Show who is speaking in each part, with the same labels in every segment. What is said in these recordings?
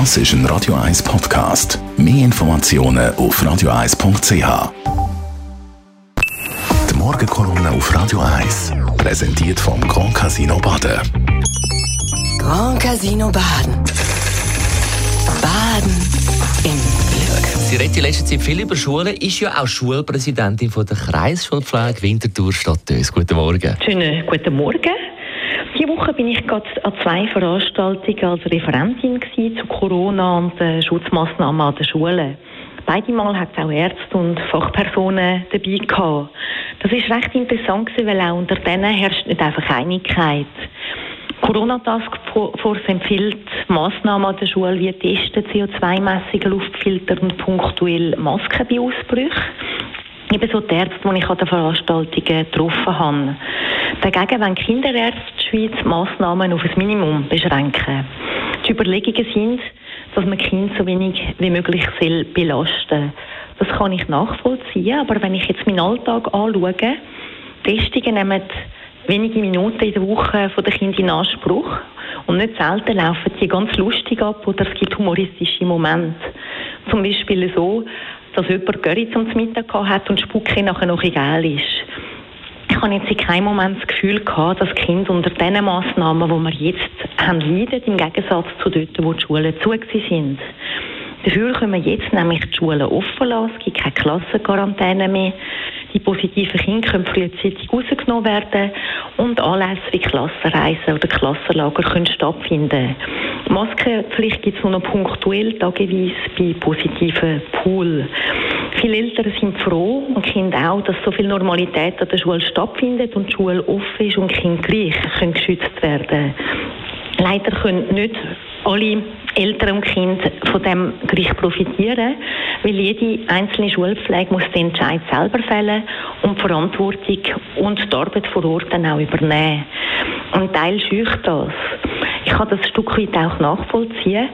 Speaker 1: Das ist ein Radio 1 Podcast. Mehr Informationen auf radio1.ch. Die Morgenkolumne auf Radio 1 präsentiert vom Grand Casino Baden.
Speaker 2: Grand Casino Baden. Baden im Glück.
Speaker 3: Sie redet in letzter Zeit viel über Schulen, ist ja auch Schulpräsidentin von der Kreisschulpflege Winterthur Stadtös. Guten Morgen.
Speaker 4: Schönen guten Morgen. Diese Woche bin ich gerade an zwei Veranstaltungen als Referentin zu Corona und den Schutzmaßnahmen an den Schulen. Beide Mal hat es auch Ärzte und Fachpersonen dabei gehabt. Das ist recht interessant gewesen, weil auch unter denen herrscht nicht einfach Einigkeit. Corona Task Force empfiehlt Massnahmen an der Schule wie Testen, CO2-Messungen, Luftfilter und punktuell Masken bei Ausbrüchen. Ebenso die Ärzte, die ich an den Veranstaltungen getroffen habe. Dagegen wollen Kinderärzte die Schweiz Massnahmen auf ein Minimum beschränken. Die Überlegungen sind, dass man Kind so wenig wie möglich soll belasten Das kann ich nachvollziehen, aber wenn ich jetzt meinen Alltag anschaue, Testungen nehmen wenige Minuten in der Woche von den Kindern in Anspruch und nicht selten laufen die ganz lustig ab oder es gibt humoristische Momente. Zum Beispiel so, dass jemand Curry zum Mittag hat und Spucke nachher noch egal ist. Ich habe jetzt in keinem Moment das Gefühl gehabt, dass Kinder unter diesen Massnahmen, die wir jetzt haben, leiden, im Gegensatz zu dort, wo die Schulen zu sind. Dafür können wir jetzt nämlich die Schulen offen lassen, es gibt keine Klassenquarantäne mehr. Die positiven Kinder können frühzeitig rausgenommen werden und Anlässe wie Klassenreisen oder Klassenlager können stattfinden. Maskenpflicht gibt es nur noch punktuell, tageweise bei positiven Pool. Viele Eltern sind froh und Kinder auch, dass so viel Normalität an der Schule stattfindet und die Schule offen ist und Kinder gleich können geschützt werden. Leider können nicht alle Eltern und Kinder von dem gleich profitieren, weil jede einzelne Schulpflege muss den Entscheid selber fällen und die Verantwortung und die Arbeit vor Ort dann auch übernehmen. Und Teil schücht das. Ich kann das ein Stück weit auch nachvollziehen,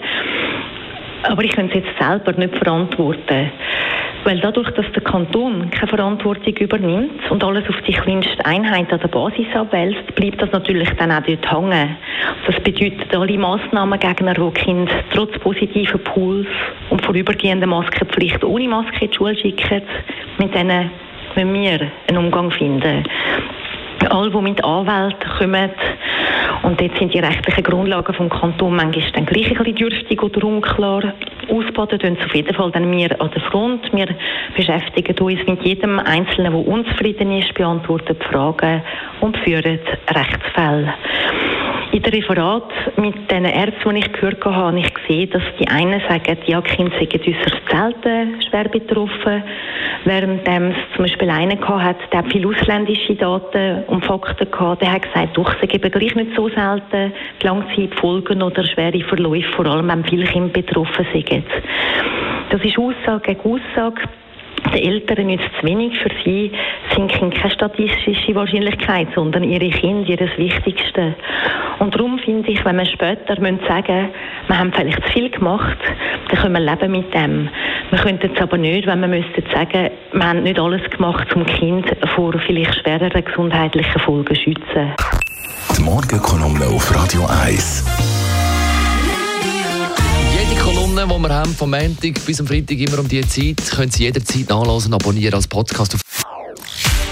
Speaker 4: aber ich könnte es jetzt selber nicht verantworten. Weil dadurch, dass der Kanton keine Verantwortung übernimmt und alles auf die kleinste Einheit an der Basis abwälzt, bleibt das natürlich dann auch dort hängen. Das bedeutet, alle Massnahmengegner, die Kinder trotz positiven Pools und vorübergehender Maskenpflicht ohne Maske in die Schule schicken, mit denen müssen wir einen Umgang finden. Alle, die mit Anwälten kommen, und dort sind die rechtlichen Grundlagen vom Kanton manchmal dann gleich ein bisschen dürftig oder unklar. Ausbaden tun auf jeden Fall dann wir an der Front. Wir beschäftigen uns mit jedem Einzelnen, der unzufrieden ist, beantworten Fragen und führen Rechtsfälle. In der Referat mit den Ärzten, die ich gehört habe, habe ich gesehen, dass die einen sagen, ja, Kinder seien äußerst selten schwer betroffen, während es zum Beispiel einen hat, der viele ausländische Daten und Fakten gehabt, der hat gesagt, doch, sie geben gleich nicht so selten die Langzeitfolgen oder schwere Verläufe, vor allem wenn viele Kinder betroffen sind. Das ist Aussage gegen Aussage den Eltern nützt es wenig. Für sie sind Kinder keine statistische Wahrscheinlichkeit, sondern ihre Kinder ihr Wichtigste. Und darum finde ich, wenn wir später sagen müssen, wir haben vielleicht zu viel gemacht, dann können wir leben mit dem. Wir könnten es aber nicht, wenn wir müssten sagen, wir haben nicht alles gemacht, um Kind vor vielleicht schwereren gesundheitlichen Folgen zu schützen.
Speaker 1: Die Morgenkolumne auf Radio 1.
Speaker 3: Kolumne, die wir haben, vom Montag bis am Freitag immer um diese Zeit, können Sie jederzeit nachlesen und abonnieren als Podcast.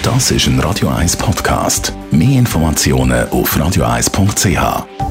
Speaker 1: Das ist ein Radio 1 Podcast. Mehr Informationen auf radio1.ch.